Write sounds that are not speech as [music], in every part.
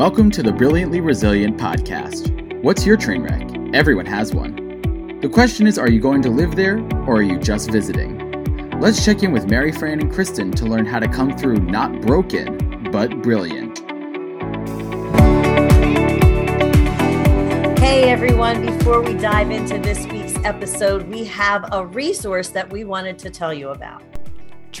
Welcome to the Brilliantly Resilient podcast. What's your train wreck? Everyone has one. The question is are you going to live there or are you just visiting? Let's check in with Mary Fran and Kristen to learn how to come through not broken, but brilliant. Hey everyone, before we dive into this week's episode, we have a resource that we wanted to tell you about.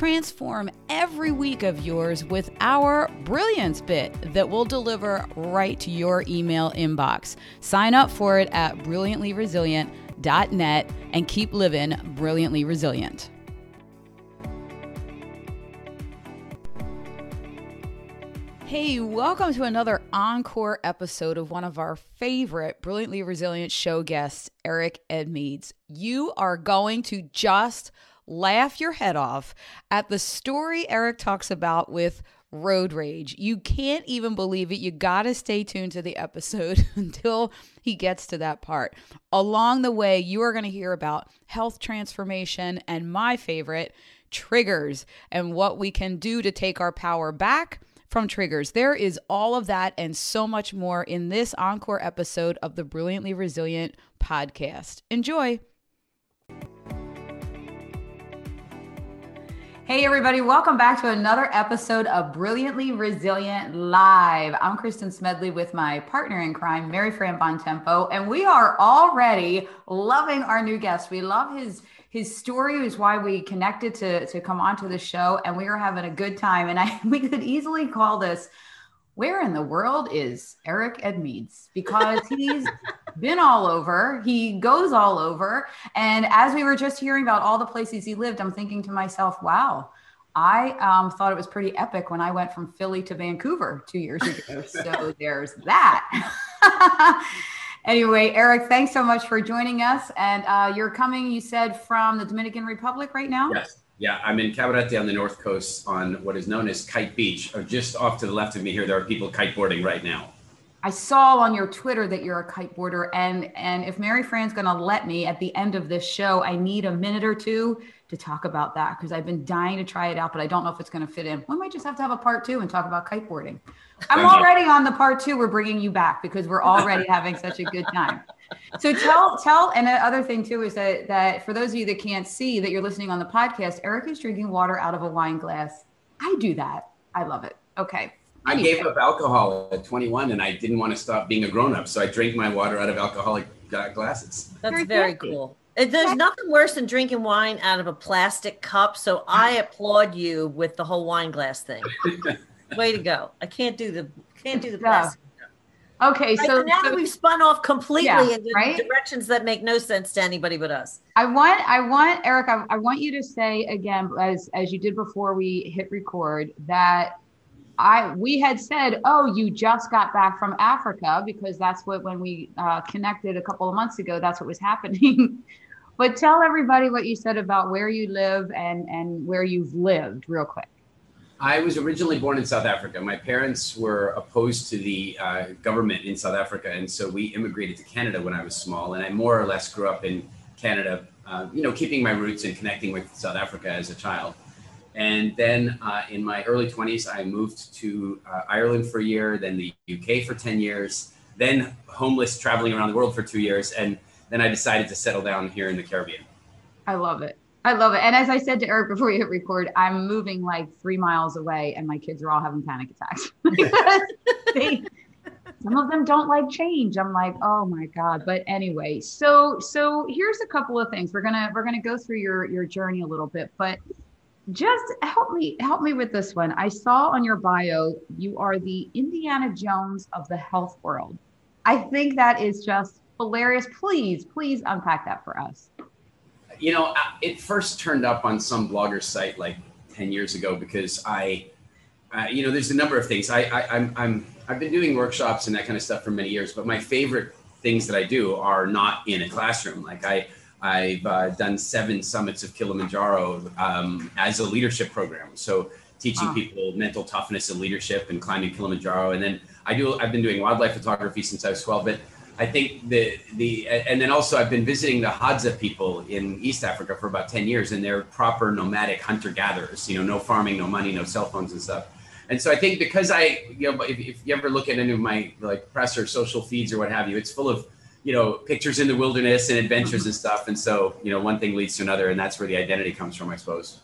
Transform every week of yours with our Brilliance Bit that will deliver right to your email inbox. Sign up for it at brilliantlyresilient.net and keep living brilliantly resilient. Hey, welcome to another encore episode of one of our favorite Brilliantly Resilient show guests, Eric Edmeades. You are going to just laugh your head off at the story Eric talks about with road rage. You can't even believe it. You got to stay tuned to the episode [laughs] until he gets to that part. Along the way, you are going to hear about health transformation and my favorite, triggers, and what we can do to take our power back from triggers. There is all of that and so much more in this encore episode of the Brilliantly Resilient podcast. Enjoy. Hey, everybody, welcome back to another episode of Brilliantly Resilient Live. I'm Kristen Smedley with my partner in crime, Mary Fran Bontempo, and we are already loving our new guest. We love his his story is why we connected to to come onto the show, and we are having a good time. And I [laughs] we could easily call this where in the world is Eric Edmeades? Because he's [laughs] been all over, he goes all over. And as we were just hearing about all the places he lived, I'm thinking to myself, wow, I um, thought it was pretty epic when I went from Philly to Vancouver two years ago. [laughs] so there's that. [laughs] anyway, Eric, thanks so much for joining us. And uh, you're coming, you said, from the Dominican Republic right now? Yes. Yeah, I'm in Cabarete on the north coast on what is known as Kite Beach. Or just off to the left of me here, there are people kiteboarding right now. I saw on your Twitter that you're a kiteboarder, and and if Mary Fran's going to let me at the end of this show, I need a minute or two to talk about that because I've been dying to try it out, but I don't know if it's going to fit in. We might just have to have a part two and talk about kiteboarding. I'm already on the part two. We're bringing you back because we're already [laughs] having such a good time so tell tell and the other thing too is that that for those of you that can't see that you're listening on the podcast eric is drinking water out of a wine glass i do that i love it okay I gave up alcohol at 21 and I didn't want to stop being a grown up. So I drank my water out of alcoholic glasses. That's very, very cool. There's nothing worse than drinking wine out of a plastic cup. So I applaud you with the whole wine glass thing. [laughs] Way to go. I can't do the can't do the plastic. Okay, right, so now so, we've spun off completely yeah, into right? directions that make no sense to anybody but us. I want, I want Eric, I, I want you to say again, as as you did before we hit record, that I we had said, oh, you just got back from Africa because that's what when we uh, connected a couple of months ago, that's what was happening. [laughs] but tell everybody what you said about where you live and and where you've lived, real quick. I was originally born in South Africa. My parents were opposed to the uh, government in South Africa, and so we immigrated to Canada when I was small. And I more or less grew up in Canada, uh, you know, keeping my roots and connecting with South Africa as a child. And then uh, in my early 20s, I moved to uh, Ireland for a year, then the UK for 10 years, then homeless, traveling around the world for two years, and then I decided to settle down here in the Caribbean. I love it. I love it. And as I said to Eric before we hit record, I'm moving like three miles away and my kids are all having panic attacks. [laughs] they, some of them don't like change. I'm like, oh my God. But anyway, so so here's a couple of things. We're gonna we're gonna go through your your journey a little bit, but just help me help me with this one. I saw on your bio you are the Indiana Jones of the health world. I think that is just hilarious. Please, please unpack that for us you know, it first turned up on some blogger site like 10 years ago because I, uh, you know, there's a number of things. I, I, I'm, I'm, I've been doing workshops and that kind of stuff for many years, but my favorite things that I do are not in a classroom. Like I, I've uh, done seven summits of Kilimanjaro um, as a leadership program. So teaching oh. people mental toughness and leadership and climbing Kilimanjaro. And then I do, I've been doing wildlife photography since I was 12, but I think the the and then also I've been visiting the Hadza people in East Africa for about ten years, and they're proper nomadic hunter gatherers. You know, no farming, no money, no cell phones and stuff. And so I think because I, you know, if, if you ever look at any of my like press or social feeds or what have you, it's full of, you know, pictures in the wilderness and adventures and stuff. And so, you know, one thing leads to another, and that's where the identity comes from, I suppose.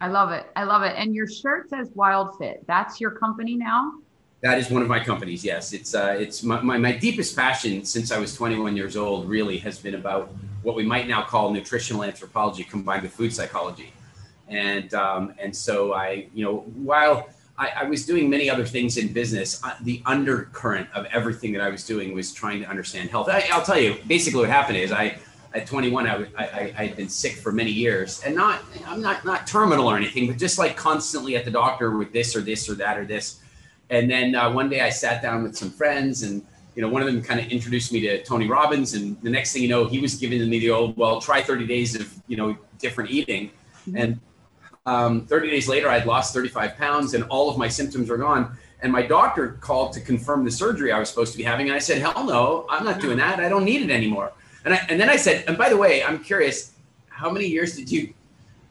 I love it. I love it. And your shirt says Wild Fit. That's your company now. That is one of my companies. Yes, it's uh, it's my, my, my deepest passion since I was 21 years old. Really has been about what we might now call nutritional anthropology combined with food psychology, and um, and so I you know while I, I was doing many other things in business, uh, the undercurrent of everything that I was doing was trying to understand health. I, will tell you, basically what happened is I at 21 I, I, I had been sick for many years and not i'm not not terminal or anything but just like constantly at the doctor with this or this or that or this and then uh, one day I sat down with some friends, and you know, one of them kind of introduced me to Tony Robbins, and the next thing you know, he was giving me the old, well, try 30 days of you know different eating, mm-hmm. and um, 30 days later, I'd lost 35 pounds, and all of my symptoms were gone. And my doctor called to confirm the surgery I was supposed to be having, and I said, "Hell no, I'm not doing that. I don't need it anymore." And I, and then I said, "And by the way, I'm curious, how many years did you?"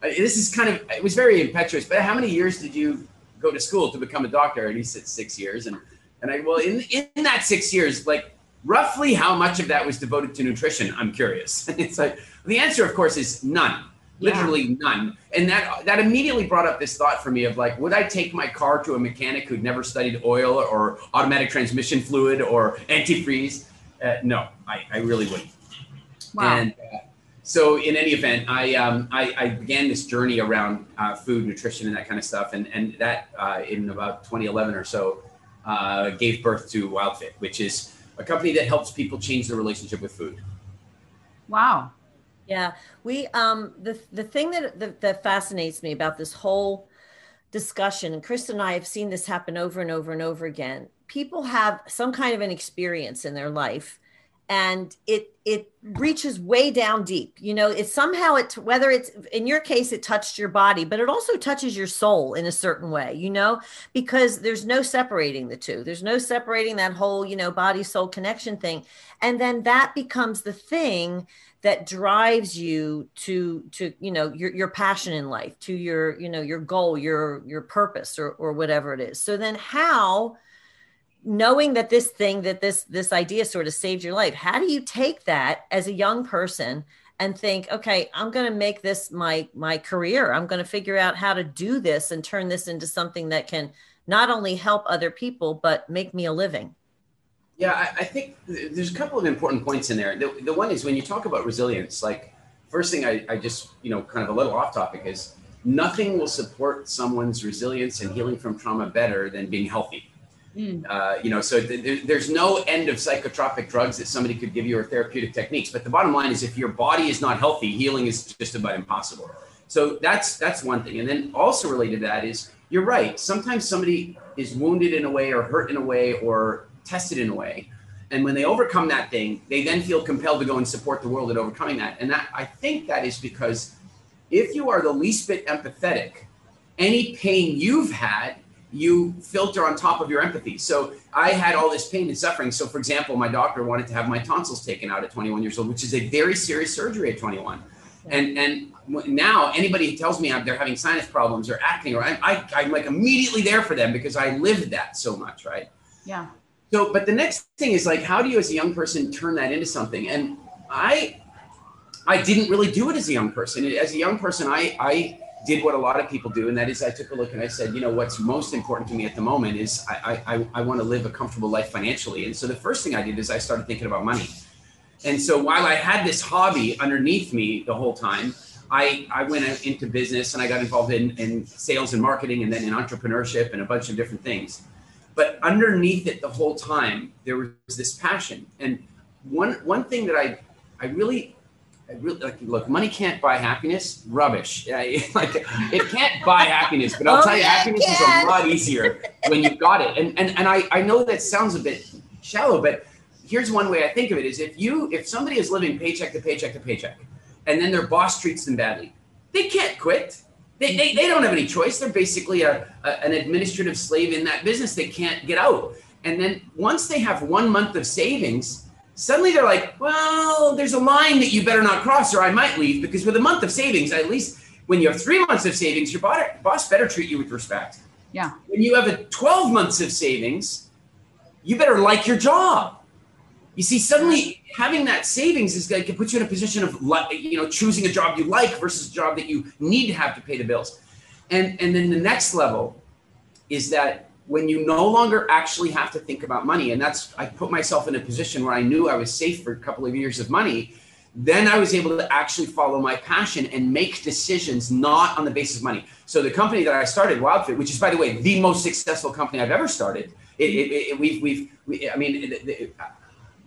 Uh, this is kind of it was very impetuous, but how many years did you go to school to become a doctor and he said six years and and i well in in that six years like roughly how much of that was devoted to nutrition? I'm curious. [laughs] It's like the answer of course is none. Literally yeah. none. And that that immediately brought up this thought for me of like would i take my car to a mechanic who'd never studied oil or automatic transmission fluid or antifreeze? Uh, no I, I really wouldn't. Wow. and uh, so in any event, I, um, I, I, began this journey around uh, food, nutrition, and that kind of stuff, and and that uh, in about 2011 or so uh, gave birth to WildFit, which is a company that helps people change their relationship with food. Wow. Yeah, we um the the thing that that, that fascinates me about this whole discussion, and Chris and I have seen this happen over and over and over again. People have some kind of an experience in their life and it it reaches way down deep you know it's somehow it whether it's in your case it touched your body but it also touches your soul in a certain way you know because there's no separating the two. There's no separating that whole you know body soul connection thing. And then that becomes the thing that drives you to to you know your your passion in life to your you know your goal your your purpose or or whatever it is. So then how knowing that this thing that this this idea sort of saved your life how do you take that as a young person and think okay i'm going to make this my my career. I'm going to figure out how to do this and turn this into something that can not only help other people but make me a living yeah i, I think there's a couple of important points in there. The, the one is when you talk about resilience like first thing I, I just you know kind of a little off topic is nothing will support someone's resilience and healing from trauma better than being healthy Mm. Uh, you know, so th- there's no end of psychotropic drugs that somebody could give you or therapeutic techniques. But the bottom line is, if your body is not healthy, healing is just about impossible. So that's that's one thing. And then also related to that is, you're right. Sometimes somebody is wounded in a way, or hurt in a way, or tested in a way, and when they overcome that thing, they then feel compelled to go and support the world at overcoming that. And that I think that is because if you are the least bit empathetic, any pain you've had you filter on top of your empathy. So I had all this pain and suffering. So, for example, my doctor wanted to have my tonsils taken out at 21 years old, which is a very serious surgery at 21. And and now anybody who tells me they're having sinus problems or acne, or I, I, I'm like immediately there for them because I lived that so much, right? Yeah. So, but the next thing is like, how do you, as a young person, turn that into something? And I, I didn't really do it as a young person. As a young person, I, I did what a lot of people do, and that is I took a look and I said, you know, what's most important to me at the moment is I I, I want to live a comfortable life financially. And so the first thing I did is I started thinking about money. And so while I had this hobby underneath me the whole time, I, I went into business and I got involved in, in sales and marketing and then in entrepreneurship and a bunch of different things. But underneath it the whole time, there was this passion. And one one thing that I I really really like look money can't buy happiness. Rubbish. Yeah, [laughs] like it can't buy happiness but i'll oh, tell you happiness is a lot easier when you've got it. And and, and I, I know that sounds a bit shallow but here's one way i think of it is if you if somebody is living paycheck to paycheck to paycheck and then their boss treats them badly they can't quit. They, they, they don't have any choice. They're basically a, a an administrative slave in that business. They can't get out. And then once they have one month of savings suddenly they're like, well, there's a line that you better not cross or I might leave because with a month of savings, at least when you have three months of savings, your boss better treat you with respect. Yeah. When you have a 12 months of savings, you better like your job. You see, suddenly having that savings is going to put you in a position of, you know, choosing a job you like versus a job that you need to have to pay the bills. And and then the next level is that when you no longer actually have to think about money, and that's I put myself in a position where I knew I was safe for a couple of years of money. Then I was able to actually follow my passion and make decisions not on the basis of money. So the company that I started, WildFit, which is by the way the most successful company I've ever started, it, it, it, we've we've we, I mean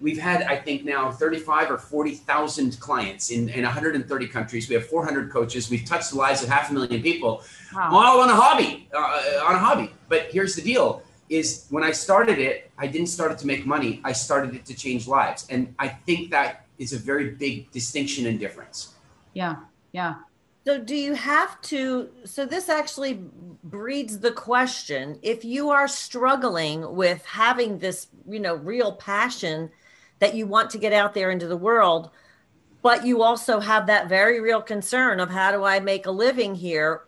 we've had I think now 35 or 40,000 clients in, in 130 countries. We have 400 coaches. We've touched the lives of half a million people, wow. all on a hobby, uh, on a hobby. But here's the deal: is when I started it, I didn't start it to make money. I started it to change lives, and I think that is a very big distinction and difference. Yeah, yeah. So, do you have to? So, this actually breeds the question if you are struggling with having this, you know, real passion that you want to get out there into the world but you also have that very real concern of how do i make a living here?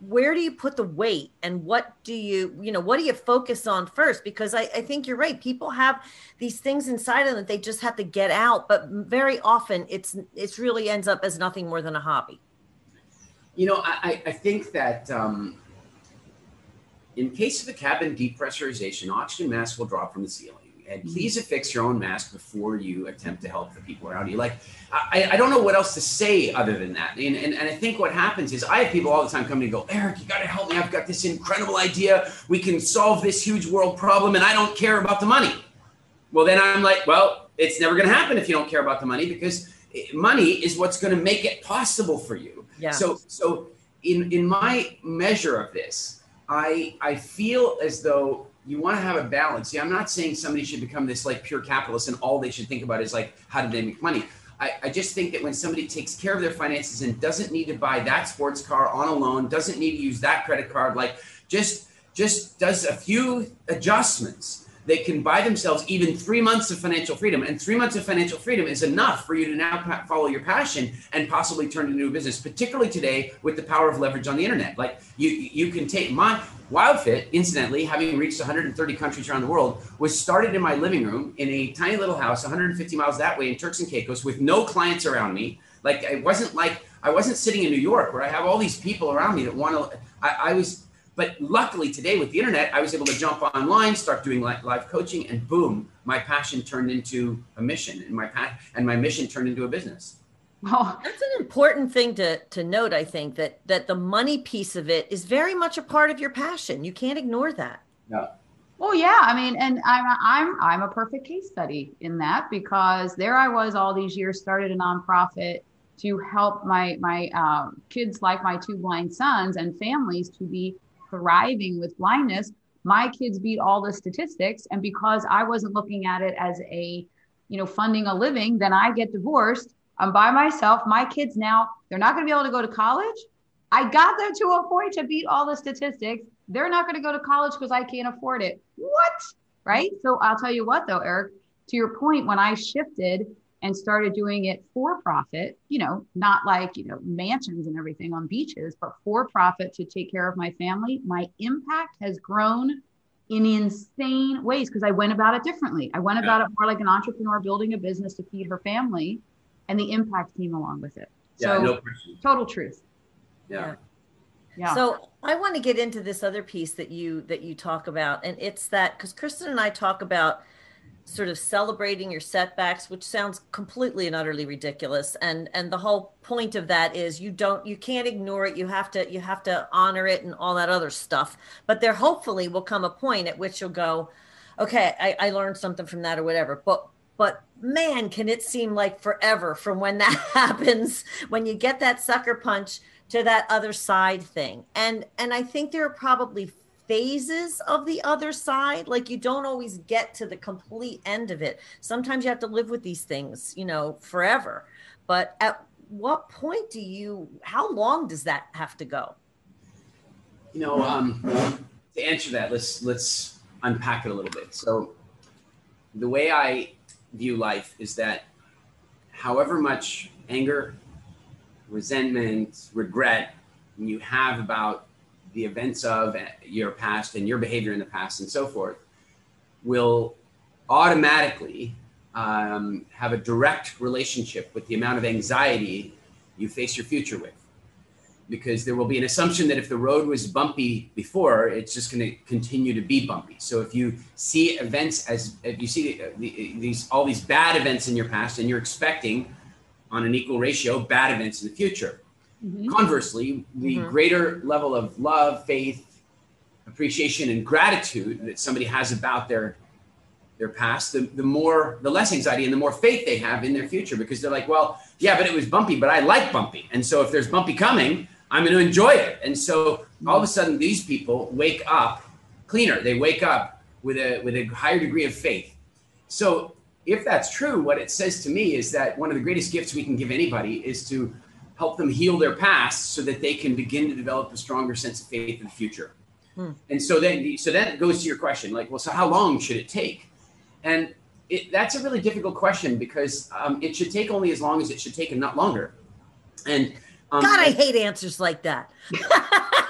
Where do you put the weight and what do you you know what do you focus on first? Because i, I think you're right. People have these things inside of them that they just have to get out but very often it's it's really ends up as nothing more than a hobby. You know i i think that um in case of a cabin depressurization oxygen mask will drop from the ceiling and mm-hmm. please affix your own mask before you attempt to help the people around you. Like, I, I don't know what else to say other than that. And, and, and I think what happens is I have people all the time coming and go, Eric, you got to help me. I've got this incredible idea. We can solve this huge world problem, and I don't care about the money. Well, then I'm like, well, it's never going to happen if you don't care about the money because money is what's going to make it possible for you. Yeah. So, so in, in my measure of this, I, I feel as though you want to have a balance. See, I'm not saying somebody should become this like pure capitalist and all they should think about is like how do they make money. I, I just think that when somebody takes care of their finances and doesn't need to buy that sports car on a loan, doesn't need to use that credit card, like just just does a few adjustments they can buy themselves even three months of financial freedom. And three months of financial freedom is enough for you to now follow your passion and possibly turn into a business, particularly today with the power of leverage on the internet. Like you, you can take my WildFit, incidentally, having reached 130 countries around the world, was started in my living room in a tiny little house 150 miles that way in Turks and Caicos with no clients around me. Like it wasn't like I wasn't sitting in New York where I have all these people around me that want to. I, I was but luckily today with the internet, I was able to jump online, start doing live coaching, and boom, my passion turned into a mission, and my pa- and my mission turned into a business. Oh, that's an important thing to to note. I think that that the money piece of it is very much a part of your passion. You can't ignore that. Yeah. Well, yeah. I mean, and I'm I'm I'm a perfect case study in that because there I was all these years, started a nonprofit to help my my um, kids like my two blind sons and families to be thriving with blindness, my kids beat all the statistics. And because I wasn't looking at it as a, you know, funding a living, then I get divorced. I'm by myself. My kids now, they're not going to be able to go to college. I got them to a point to beat all the statistics. They're not going to go to college because I can't afford it. What? Right. So I'll tell you what, though, Eric, to your point, when I shifted and started doing it for profit, you know, not like, you know, mansions and everything on beaches, but for profit to take care of my family, my impact has grown in insane ways because I went about it differently. I went about it more like an entrepreneur building a business to feed her family, and the impact came along with it. Yeah, so, no total truth. Yeah. yeah. So I want to get into this other piece that you that you talk about, and it's that because Kristen and I talk about sort of celebrating your setbacks which sounds completely and utterly ridiculous. And and the whole point of that is you don't you can't ignore it. You have to you have to honor it and all that other stuff. But there hopefully will come a point at which you'll go okay i, I learned something from that or whatever. But but man can it seem like forever from when that [laughs] happens when you get that sucker punch to that other side thing. And and i think there are probably phases of the other side. Like you don't always get to the complete end of it. Sometimes you have to live with these things, you know, forever. But at what point do you, how long does that have to go? You know, um, to answer that, let's let's unpack it a little bit. So, the way I view life is that, however much anger, resentment, regret you have about the events of eh, your past and your behavior in the past and so forth will automatically um, have a direct relationship with the amount of anxiety you face your future with. Because there will be an assumption that if the road was bumpy before, it's just going to continue to be bumpy. So if you see events as if you see uh, the, the, these all these bad events in your past, and you're expecting on an equal ratio bad events in the future. Mm-hmm. Conversely, the mm-hmm. greater level of love, faith, appreciation, and gratitude that somebody has about their their past, the, the more, the less anxiety and the more faith they have in their future because they're like, well, yeah, but it was bumpy, but I like bumpy. And so if there's bumpy coming, I'm going to enjoy it. And so all of a sudden, these people wake up cleaner. They wake up with a, with a higher degree of faith. So if that's true, what it says to me is that one of the greatest gifts we can give anybody is to help them heal their past so that they can begin to develop a stronger sense of faith in the future. Hmm. And so then, so that goes to your question, like, well, so how long should it take? And it, that's a really difficult question because um, it should take only as long as it should take and not longer. And um, God, I hate answers like that.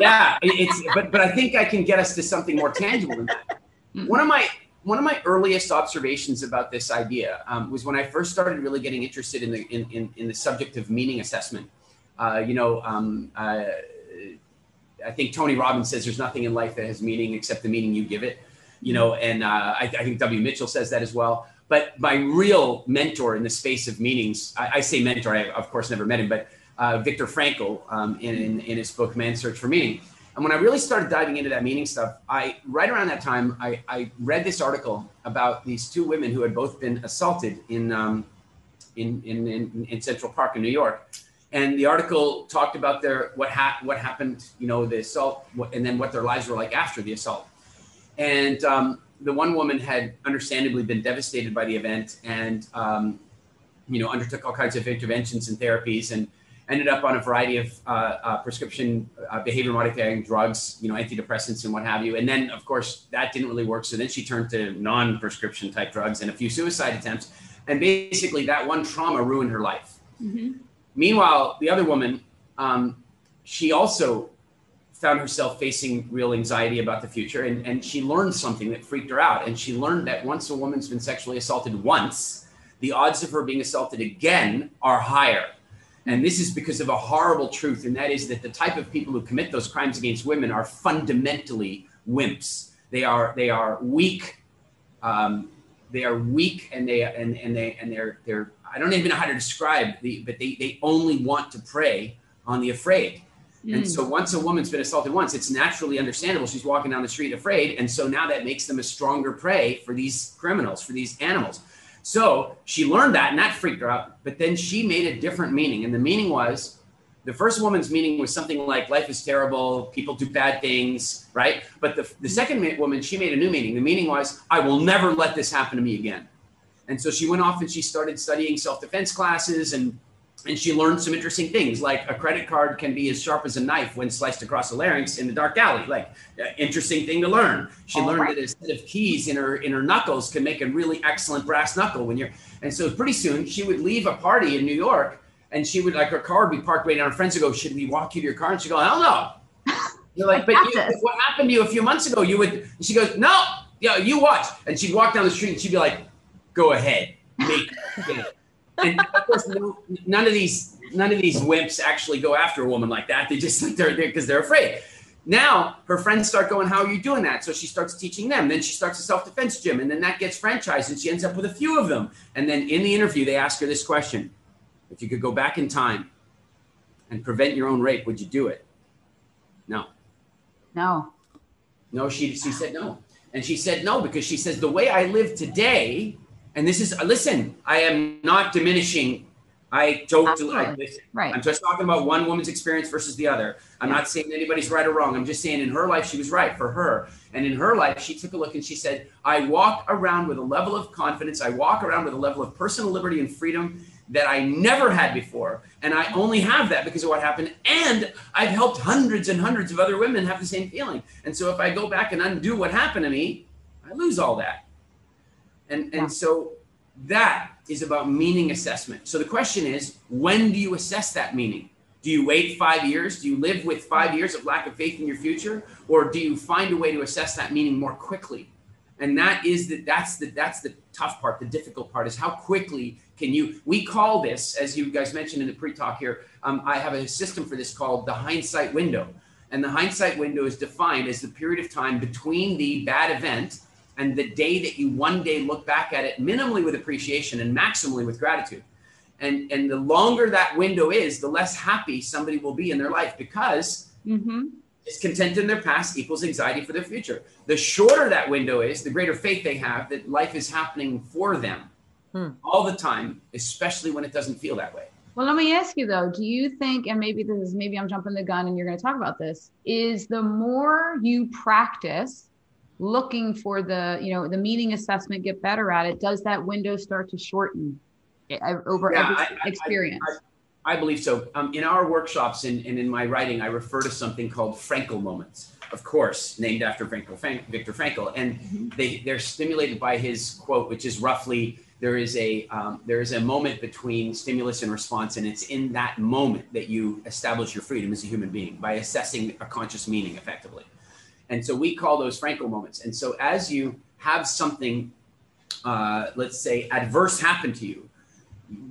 yeah, [laughs] it's but but I think I can get us to something more tangible than that. Mm-hmm. One of my one of my earliest observations about this idea um, was when I first started really getting interested in the in, in, in the subject of meaning assessment. Uh, you know, um, uh, I think Tony Robbins says there's nothing in life that has meaning except the meaning you give it you know, and uh, I, I, think W. Mitchell says that as well. But my real mentor in the space of meanings, I, I say mentor, I of course never met him, but uh, Viktor Frankl um, in, in, in, his book Man's Search for Meaning. And when I really started diving into that meaning stuff, I right around that time I, I read this article about these two women who had both been assaulted in um, in, in, in, in Central Park in New York and the article talked about their what ha- what happened, you know, the assault, and then what their lives were like after the assault. And um, the one woman had understandably been devastated by the event and, um, you know, undertook all kinds of interventions and therapies and ended up on a variety of uh, uh, prescription uh, behavior modifying drugs, you know, antidepressants and what have you. And then, of course, that didn't really work. So then she turned to non prescription type drugs and a few suicide attempts. And basically, that one trauma ruined her life. Mm-hmm. Meanwhile, the other woman, um, she also found herself facing real anxiety about the future and, and she learned something that freaked her out and she learned that once a woman's been sexually assaulted once the odds of her being assaulted again are higher and this is because of a horrible truth and that is that the type of people who commit those crimes against women are fundamentally wimps they are they are weak um, they are weak and they and, and they and they're they're i don't even know how to describe the but they they only want to prey on the afraid Mm. And so once a woman's been assaulted once, it's naturally understandable. She's walking down the street afraid. And so now that makes them a stronger prey for these criminals, for these animals. So she learned that and that freaked her out. But then she made a different meaning. And the meaning was the first woman's meaning was something like life is terrible, people do bad things, right? But the, the second woman, she made a new meaning. The meaning was, I will never let this happen to me again. And so she went off and she started studying self defense classes and and she learned some interesting things like a credit card can be as sharp as a knife when sliced across the larynx in the dark alley. Like uh, interesting thing to learn. She All learned right. that a set of keys in her in her knuckles can make a really excellent brass knuckle when you're and so pretty soon she would leave a party in new york and she would like her car would be parked right down her friends would go should we walk you to your car? And she'd go hell no [laughs] you're like but you, what happened to you a few months ago? You would she goes no yeah you watch. And she'd walk down the street and she'd be like go ahead make it and of course, no, none of these none of these wimps actually go after a woman like that. They just like [laughs] they're there because they're afraid. Now her friends start going, "How are you doing that?" So she starts teaching them. Then she starts a self defense gym, and then that gets franchised, and she ends up with a few of them. And then in the interview, they ask her this question: If you could go back in time and prevent your own rape, would you do it? No. No. No. She she said no, and she said no because she says the way I live today and this is listen i am not diminishing i don't do I, listen right i'm just talking about one woman's experience versus the other i'm yeah. not saying anybody's right or wrong i'm just saying in her life she was right for her and in her life she took a look and she said i walk around with a level of confidence i walk around with a level of personal liberty and freedom that I never had before. And I only have that because of what happened. And I've helped hundreds and hundreds of other women have the same feeling. And so if I go back and undo what happened to me, I lose all that. And, and yeah. so that is about meaning assessment. So the question is, when do you assess that meaning? Do you wait five years? Do you live with five years of lack of faith in your future? Or do you find a way to assess that meaning more quickly? And that is the that's the that's the tough part, the difficult part is how quickly can you we call this, as you guys mentioned in the pre-talk here, um, I have a system for this called the hindsight window. And the hindsight window is defined as the period of time between the bad event and the day that you one day look back at it minimally with appreciation and maximally with gratitude. And, and the longer that window is, the less happy somebody will be in their life because mm-hmm. discontent in their past equals anxiety for their future. The shorter that window is, the greater faith they have that life is happening for them hmm. all the time, especially when it doesn't feel that way. Well, let me ask you though, do you think, and maybe this is maybe I'm jumping the gun and you're going to talk about this, is the more you practice looking for the you know the meaning assessment get better at it does that window start to shorten over yeah, every I, experience I, I, I, believe so. Um, in our workshops and, and in my writing i refer to something called Frankl moments of course named after Frankl, Frank, Viktor Frankl and mm-hmm. they they're stimulated by his quote which is roughly there is a um, there is a moment between stimulus and response and it's in that moment that you establish your freedom as a human being by assessing a conscious meaning effectively and so we call those Frankl moments. And so as you have something, uh, let's say, adverse happen to you,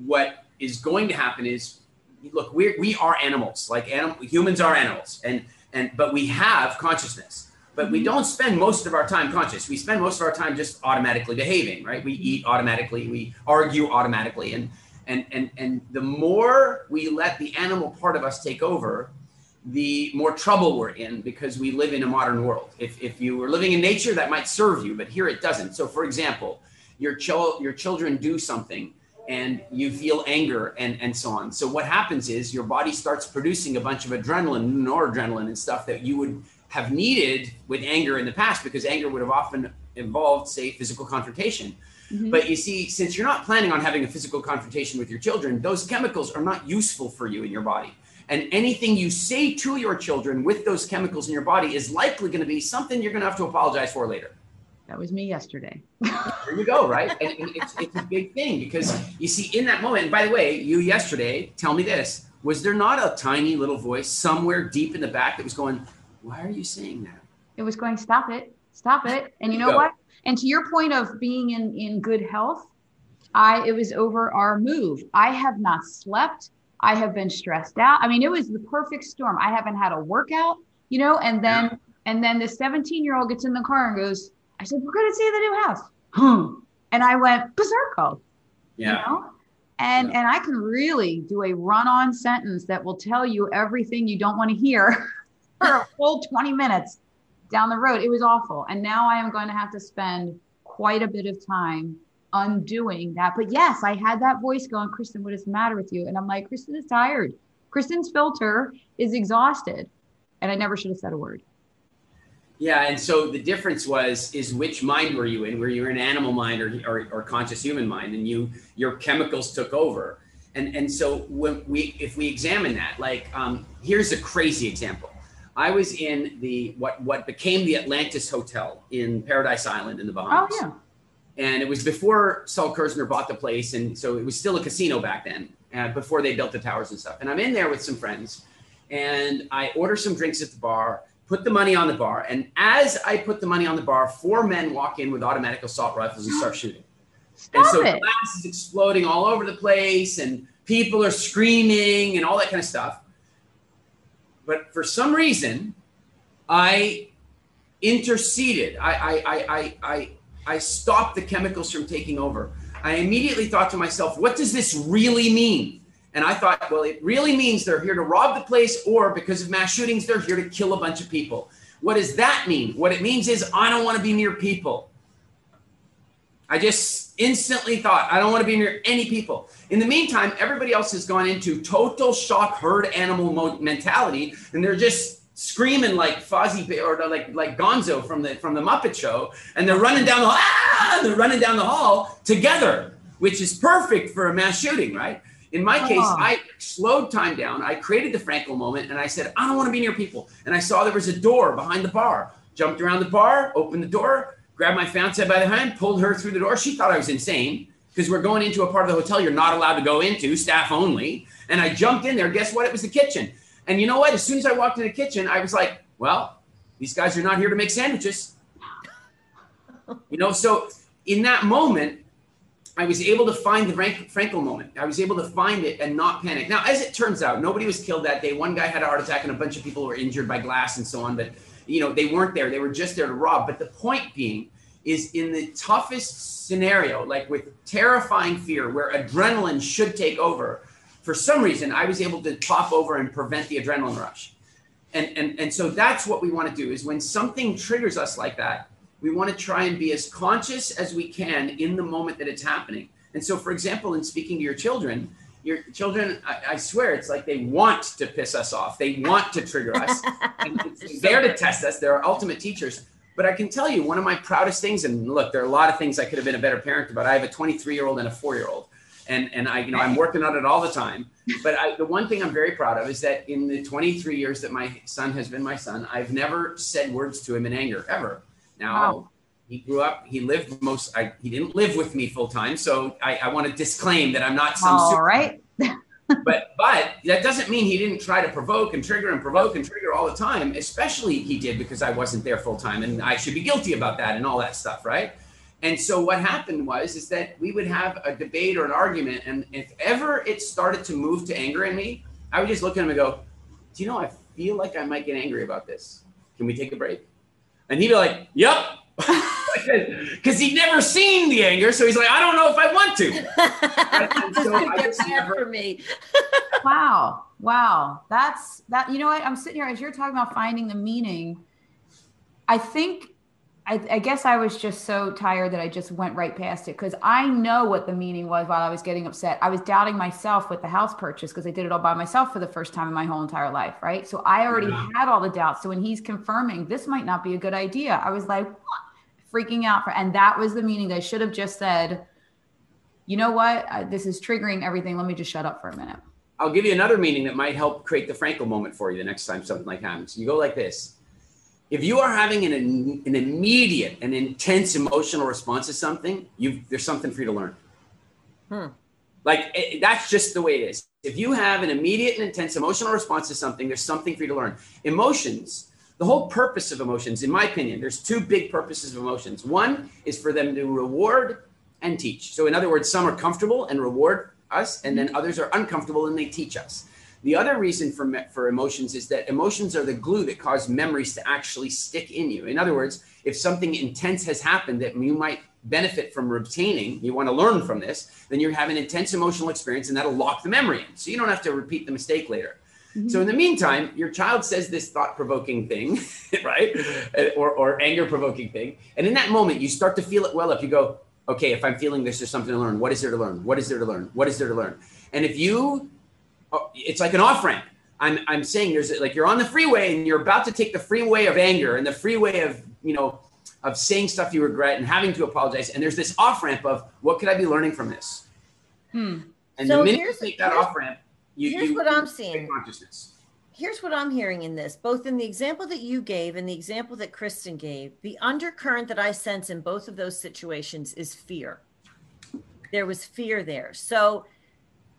what is going to happen is, look, we we are animals, like animal, humans are animals, and and but we have consciousness. But we don't spend most of our time conscious. We spend most of our time just automatically behaving, right? We eat automatically, we argue automatically, and and and and the more we let the animal part of us take over, the more trouble we're in because we live in a modern world. If, if you were living in nature, that might serve you, but here it doesn't. So, for example, your, ch- your children do something and you feel anger and, and so on. So, what happens is your body starts producing a bunch of adrenaline, noradrenaline, and stuff that you would have needed with anger in the past because anger would have often involved, say, physical confrontation. Mm-hmm. But you see, since you're not planning on having a physical confrontation with your children, those chemicals are not useful for you in your body. And anything you say to your children with those chemicals in your body is likely going to be something you're going to have to apologize for later. That was me yesterday. [laughs] there you go, right? And, and it's, it's a big thing because you see, in that moment, by the way, you yesterday, tell me this was there not a tiny little voice somewhere deep in the back that was going, Why are you saying that? It was going, Stop it, stop it. And you know what? And to your point of being in, in good health, I it was over our move. I have not slept. I have been stressed out. I mean, it was the perfect storm. I haven't had a workout, you know, and then yeah. and then the 17 year old gets in the car and goes, I said, We're gonna see the new house. Hmm. And I went, Berserko. Yeah. You know? And yeah. and I can really do a run-on sentence that will tell you everything you don't want to hear [laughs] for a full 20 minutes down the road. It was awful. And now I am going to have to spend quite a bit of time undoing that. But yes, I had that voice going, Kristen, what is the matter with you? And I'm like, Kristen is tired. Kristen's filter is exhausted. And I never should have said a word. Yeah, and so the difference was is which mind were you in? Were you in animal mind or, or, or conscious human mind? And you your chemicals took over. And and so when we if we examine that, like um, here's a crazy example. I was in the what what became the Atlantis Hotel in Paradise Island in the Bahamas. Oh yeah and it was before Sol Kerzner bought the place, and so it was still a casino back then, uh, before they built the towers and stuff. And I'm in there with some friends, and I order some drinks at the bar, put the money on the bar, and as I put the money on the bar, four men walk in with automatic assault rifles and start shooting. Stop and so it. glass is exploding all over the place, and people are screaming and all that kind of stuff. But for some reason, I interceded. I I I I, I I stopped the chemicals from taking over. I immediately thought to myself, what does this really mean? And I thought, well, it really means they're here to rob the place, or because of mass shootings, they're here to kill a bunch of people. What does that mean? What it means is, I don't want to be near people. I just instantly thought, I don't want to be near any people. In the meantime, everybody else has gone into total shock herd animal mentality, and they're just screaming like Fozzie or like like Gonzo from the from the Muppet Show, and they're running down the ah, they're running down the hall together, which is perfect for a mass shooting, right? In my case, I slowed time down. I created the Frankl moment, and I said, I don't want to be near people. And I saw there was a door behind the bar. Jumped around the bar, opened the door, grabbed my fiance by the hand, pulled her through the door. She thought I was insane. because we're going into a part of the hotel you're not allowed to go into, staff only. And I jumped in there. Guess what? It was the kitchen. And you know what? As soon as I walked in the kitchen, I was like, well, these guys are not here to make sandwiches. You know, so in that moment, I was able to find the Frank, Frankl moment. I was able to find it and not panic. Now, as it turns out, nobody was killed that day. One guy had a heart attack and a bunch of people were injured by glass and so on. But, you know, they weren't there. They were just there to rob. But the point being is in the toughest scenario, like with terrifying fear where adrenaline should take over, for some reason, I was able to pop over and prevent the adrenaline rush. And, and, and so that's what we want to do is when something triggers us like that, we want to try and be as conscious as we can in the moment that it's happening. And so, for example, in speaking to your children, your children, I, I swear, it's like they want to piss us off. They want to trigger us. [laughs] it's there to test us. They're our ultimate teachers. But I can tell you, one of my proudest things, and look, there are a lot of things I could have been a better parent about. I have a 23 year old and a four year old and and I you know I'm working on it all the time. But I, the one thing I'm very proud of is that in the 23 years that my son has been my son, I've never said words to him in anger ever. Now wow. he grew up, he lived most. I, he didn't live with me full time, so I, I want to disclaim that I'm not some. All super, right. [laughs] but but that doesn't mean he didn't try to provoke and trigger and provoke and trigger all the time. Especially he did because I wasn't there full time, and I should be guilty about that and all that stuff, right? And so what happened was is that we would have a debate or an argument, and if ever it started to move to anger in me, I would just look at him and go, "Do you know? I feel like I might get angry about this. Can we take a break?" And he'd be like, "Yep." Because [laughs] he'd never seen the anger, so he's like, "I don't know if I want to." [laughs] so I just never... for me. [laughs] wow, wow, that's that. You know what? I'm sitting here as you're talking about finding the meaning. I think I, I, guess I was just so tired that I just went right past it because I know what the meaning was while I was getting upset. I was doubting myself with the house purchase because I did it all by myself for the first time in my whole entire life, right? So I already yeah. had all the doubts. So when he's confirming this might not be a good idea, I was like what? freaking out for, and that was the meaning that I should have just said, you know what, this is triggering everything. Let me just shut up for a minute. I'll give you another meaning that might help create the Frankl moment for you the next time something like happens. You go like this if you are having an, an immediate and intense emotional response to something, you there's something for you to learn. Hmm. Like it, that's just the way it is. If you have an immediate and intense emotional response to something, there's something for you to learn. Emotions, the whole purpose of emotions, in my opinion, there's two big purposes of emotions. One is for them to reward and teach. So, in other words, some are comfortable and reward us, and then others are uncomfortable and they teach us. The other reason for, me- for emotions is that emotions are the glue that cause memories to actually stick in you. In other words, if something intense has happened that you might benefit from retaining, you want to learn from this, then you have an intense emotional experience and that'll lock the memory in. So you don't have to repeat the mistake later. Mm-hmm. So in the meantime, your child says this thought-provoking thing, [laughs] right? or, or anger-provoking thing. And in that moment, you start to feel it well up. You go, okay, if I'm feeling this, there's something to learn. What is there to learn? What is there to learn? What is there to learn? And if you it's like an off ramp. I'm, I'm saying there's like you're on the freeway and you're about to take the freeway of anger and the freeway of you know of saying stuff you regret and having to apologize and there's this off ramp of what could I be learning from this? Hmm. And so the minute you take that off ramp, you, here's you, what I'm seeing. Consciousness. Here's what I'm hearing in this, both in the example that you gave and the example that Kristen gave. The undercurrent that I sense in both of those situations is fear. There was fear there. So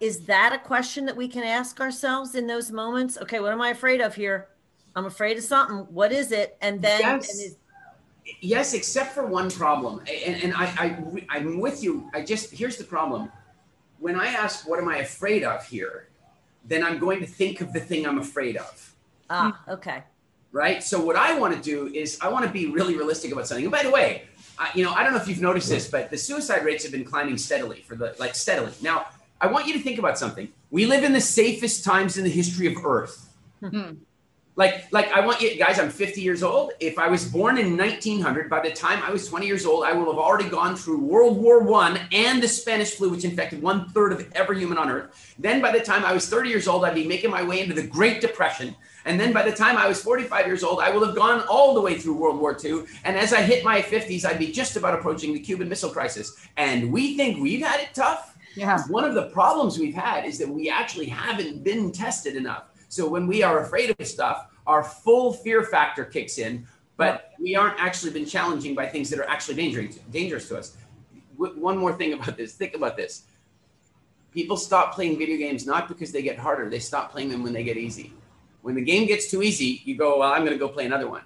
is that a question that we can ask ourselves in those moments? Okay, what am I afraid of here? I'm afraid of something. What is it? And then, yes, and yes except for one problem. And, and I, I, I'm with you. I just, here's the problem. When I ask, what am I afraid of here? Then I'm going to think of the thing I'm afraid of. Ah, okay. Right. So what I want to do is I want to be really realistic about something. And by the way, I, you know, I don't know if you've noticed this, but the suicide rates have been climbing steadily for the like steadily. Now, I want you to think about something. We live in the safest times in the history of Earth. Mm-hmm. Like, like I want you guys. I'm 50 years old. If I was born in 1900, by the time I was 20 years old, I will have already gone through World War One and the Spanish flu, which infected one third of every human on Earth. Then, by the time I was 30 years old, I'd be making my way into the Great Depression. And then by the time I was 45 years old, I will have gone all the way through World War II. And as I hit my 50s, I'd be just about approaching the Cuban Missile Crisis. And we think we've had it tough. Yeah. One of the problems we've had is that we actually haven't been tested enough. So when we are afraid of stuff, our full fear factor kicks in, but we aren't actually been challenging by things that are actually dangerous, dangerous to us. w- one more thing about this. Think about this. People stop playing video games not because they get harder. They stop playing them when they get easy. When the game gets too easy, you go, well, I'm going to go play another one.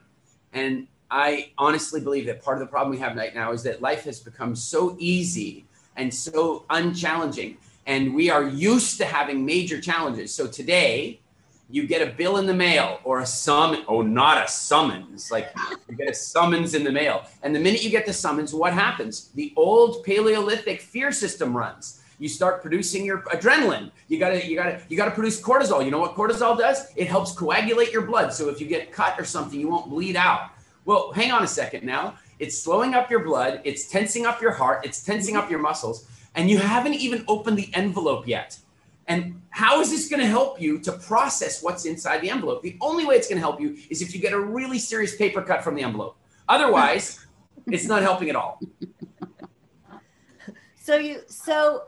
And I honestly believe that part of the problem we have right now is that life has become so easy and so unchallenging. And we are used to having major challenges. So today, you get a bill in the mail or a summons. Oh, not a summons. Like you get a summons in the mail. And the minute you get the summons, what happens? The old Paleolithic fear system runs. You start producing your adrenaline. You gotta, you gotta, you gotta produce cortisol. You know what cortisol does? It helps coagulate your blood. So if you get cut or something, you won't bleed out. Well, hang on a second now. It's slowing up your blood. It's tensing up your heart. It's tensing up your muscles. And you haven't even opened the envelope yet. And how is this going to help you to process what's inside the envelope? The only way it's going to help you is if you get a really serious paper cut from the envelope. Otherwise, [laughs] it's not helping at all. So you so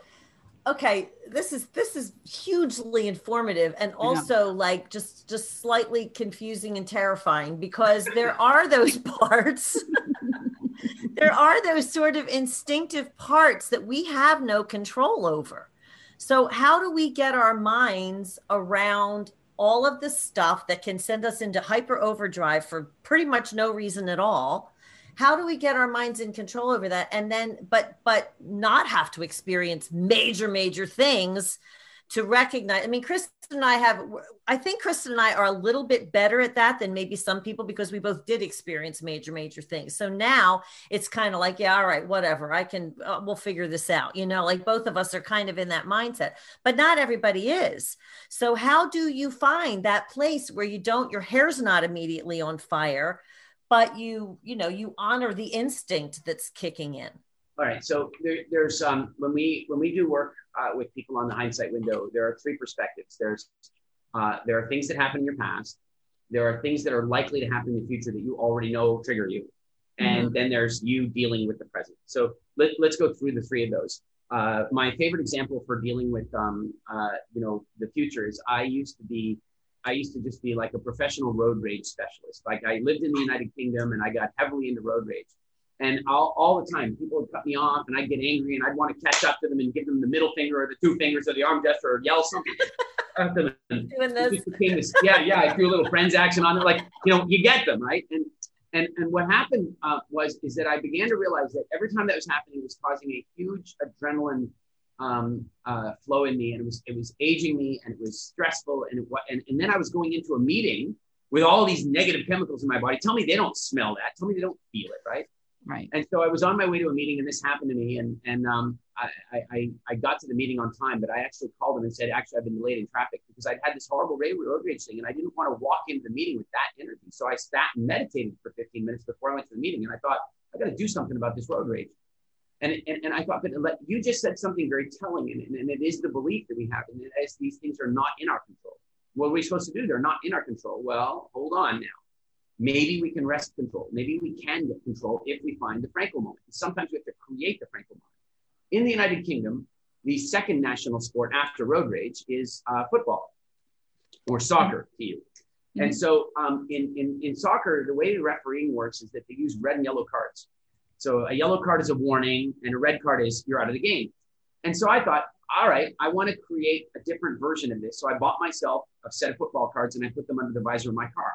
okay, this is this is hugely informative and also yeah. like just just slightly confusing and terrifying because there are those [laughs] parts [laughs] there are those sort of instinctive parts that we have no control over so, how do we get our minds around all of the stuff that can send us into hyper overdrive for pretty much no reason at all? How do we get our minds in control over that and then but but not have to experience major major things to recognize. I mean, Kristen and I have, I think Kristen and I are a little bit better at that than maybe some people because we both did experience major, major things. So now it's kind of like, yeah, all right, whatever. I can, uh, we'll figure this out. You know, like both of us are kind of in that mindset, but not everybody is. So, how do you find that place where you don't, your hair's not immediately on fire? But you you know you honor the instinct that's kicking in all right so there, there's um when we when we do work uh, with people on the hindsight window, there are three perspectives. There's uh, there are things that happen in your past. There are things that are likely to happen in the future that you already know trigger you, and mm-hmm. then there's you dealing with the present. So let, let's go through the three of those. Uh, my favorite example for dealing with um, uh, you know the future is I used to be I used to just be like a professional road rage specialist. Like I lived in the United Kingdom and I got heavily into road rage. And all, all the time, people would cut me off and I'd get angry and I'd want to catch up to them and give them the middle finger or the two fingers or the arm gesture or yell something [laughs] at them. And Doing this. this. Yeah, yeah. I threw a little friends action on it. Like, you know, you get them, right? And and and what happened uh, was is that I began to realize that every time that was happening, it was causing a huge adrenaline um, uh, flow in me, and it was it was aging me, and it was stressful, and it, and and then I was going into a meeting with all these negative chemicals in my body. Tell me they don't smell that. Tell me they don't feel it, right? Right. And so I was on my way to a meeting, and this happened to me. And and um, I, I I got to the meeting on time, but I actually called them and said, actually, I've been delayed in traffic because I'd had this horrible road rage thing, and I didn't want to walk into the meeting with that energy. So I sat and meditated for 15 minutes before I went to the meeting, and I thought I got to do something about this road rage. And, and, and I thought, but you just said something very telling, and, and it is the belief that we have, and as these things are not in our control. What are we supposed to do? They're not in our control. Well, hold on now maybe we can wrest control. Maybe we can get control if we find the Frankl moment. Sometimes we have to create the Frankl moment. In the United Kingdom, the second national sport after road rage is uh, football or soccer to you. Mm-hmm. And so um, in, in, in soccer, the way the refereeing works is that they use red and yellow cards. So a yellow card is a warning, and a red card is you're out of the game. And so I thought, all right, I want to create a different version of this. So I bought myself a set of football cards and I put them under the visor of my car.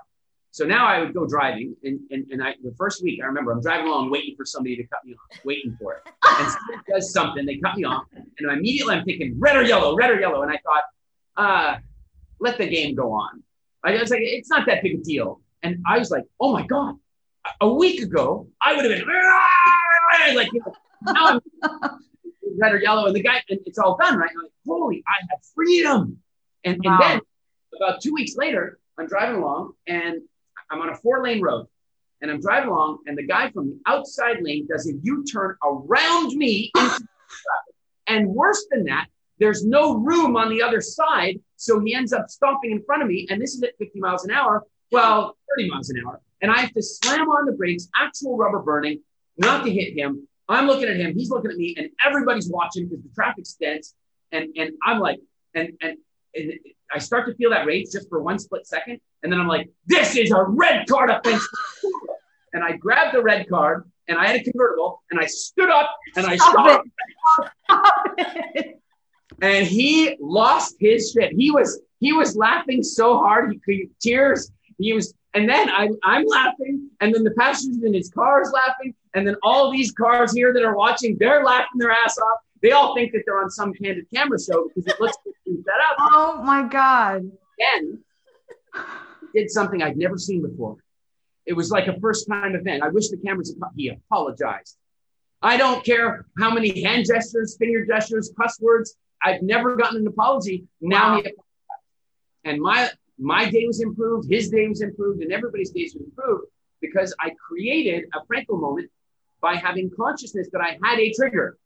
So now I would go driving, and, and, and I, the first week I remember I'm driving along waiting for somebody to cut me off, waiting for it. And somebody [laughs] does something, they cut me off, and immediately I'm thinking red or yellow, red or yellow. And I thought, uh, let the game go on. I was like, it's not that big a deal. And I was like, oh my God, a week ago, I would have been ah! like, you know, now I'm [laughs] red or yellow. And the guy, and it's all done, right? I'm like, holy, I have freedom. And, wow. and then about two weeks later, I'm driving along and I'm on a four lane road and I'm driving along, and the guy from the outside lane does a U turn around me [sighs] And worse than that, there's no room on the other side. So he ends up stomping in front of me. And this is at 50 miles an hour. Well, 30 miles an hour. And I have to slam on the brakes, actual rubber burning, not to hit him. I'm looking at him, he's looking at me, and everybody's watching because the traffic's dense. And and I'm like, and and, and I start to feel that rage just for one split second. And then I'm like, this is a red card offense. and I grab the red card and I had a convertible, and I stood up and I Stop it. and he lost his shit. He was he was laughing so hard he could tears. He was, and then I I'm laughing, and then the passengers in his car is laughing, and then all these cars here that are watching, they're laughing their ass off. They all think that they're on some candid camera show because it looks set up. Oh my God. Then did something I'd never seen before. It was like a first time event. I wish the cameras he apologized. I don't care how many hand gestures, finger gestures, cuss words. I've never gotten an apology. Now Wow. he. And my my day was improved, his day was improved, and everybody's days was improved because I created a Frankl moment by having consciousness that I had a trigger.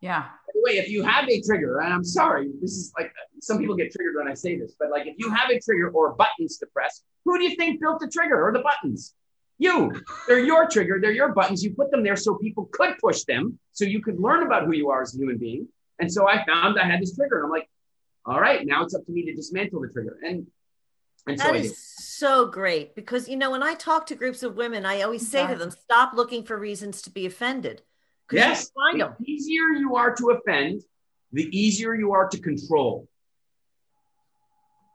Yeah. By the way, if you have a trigger, and I'm sorry, this is like some people get triggered when I say this, but like if you have a trigger or buttons to press, who do you think built the trigger or the buttons? You. They're your trigger, they're your buttons. You put them there so people could push them, so you could learn about who you are as a human being. And so I found I had this trigger, and I'm like, all right, now it's up to me to dismantle the trigger. And and so That I did. is so great because you know when I talk to groups of women, I always say to them, "Stop looking for reasons to be offended." Yes, find the them. easier you are to offend, the easier you are to control.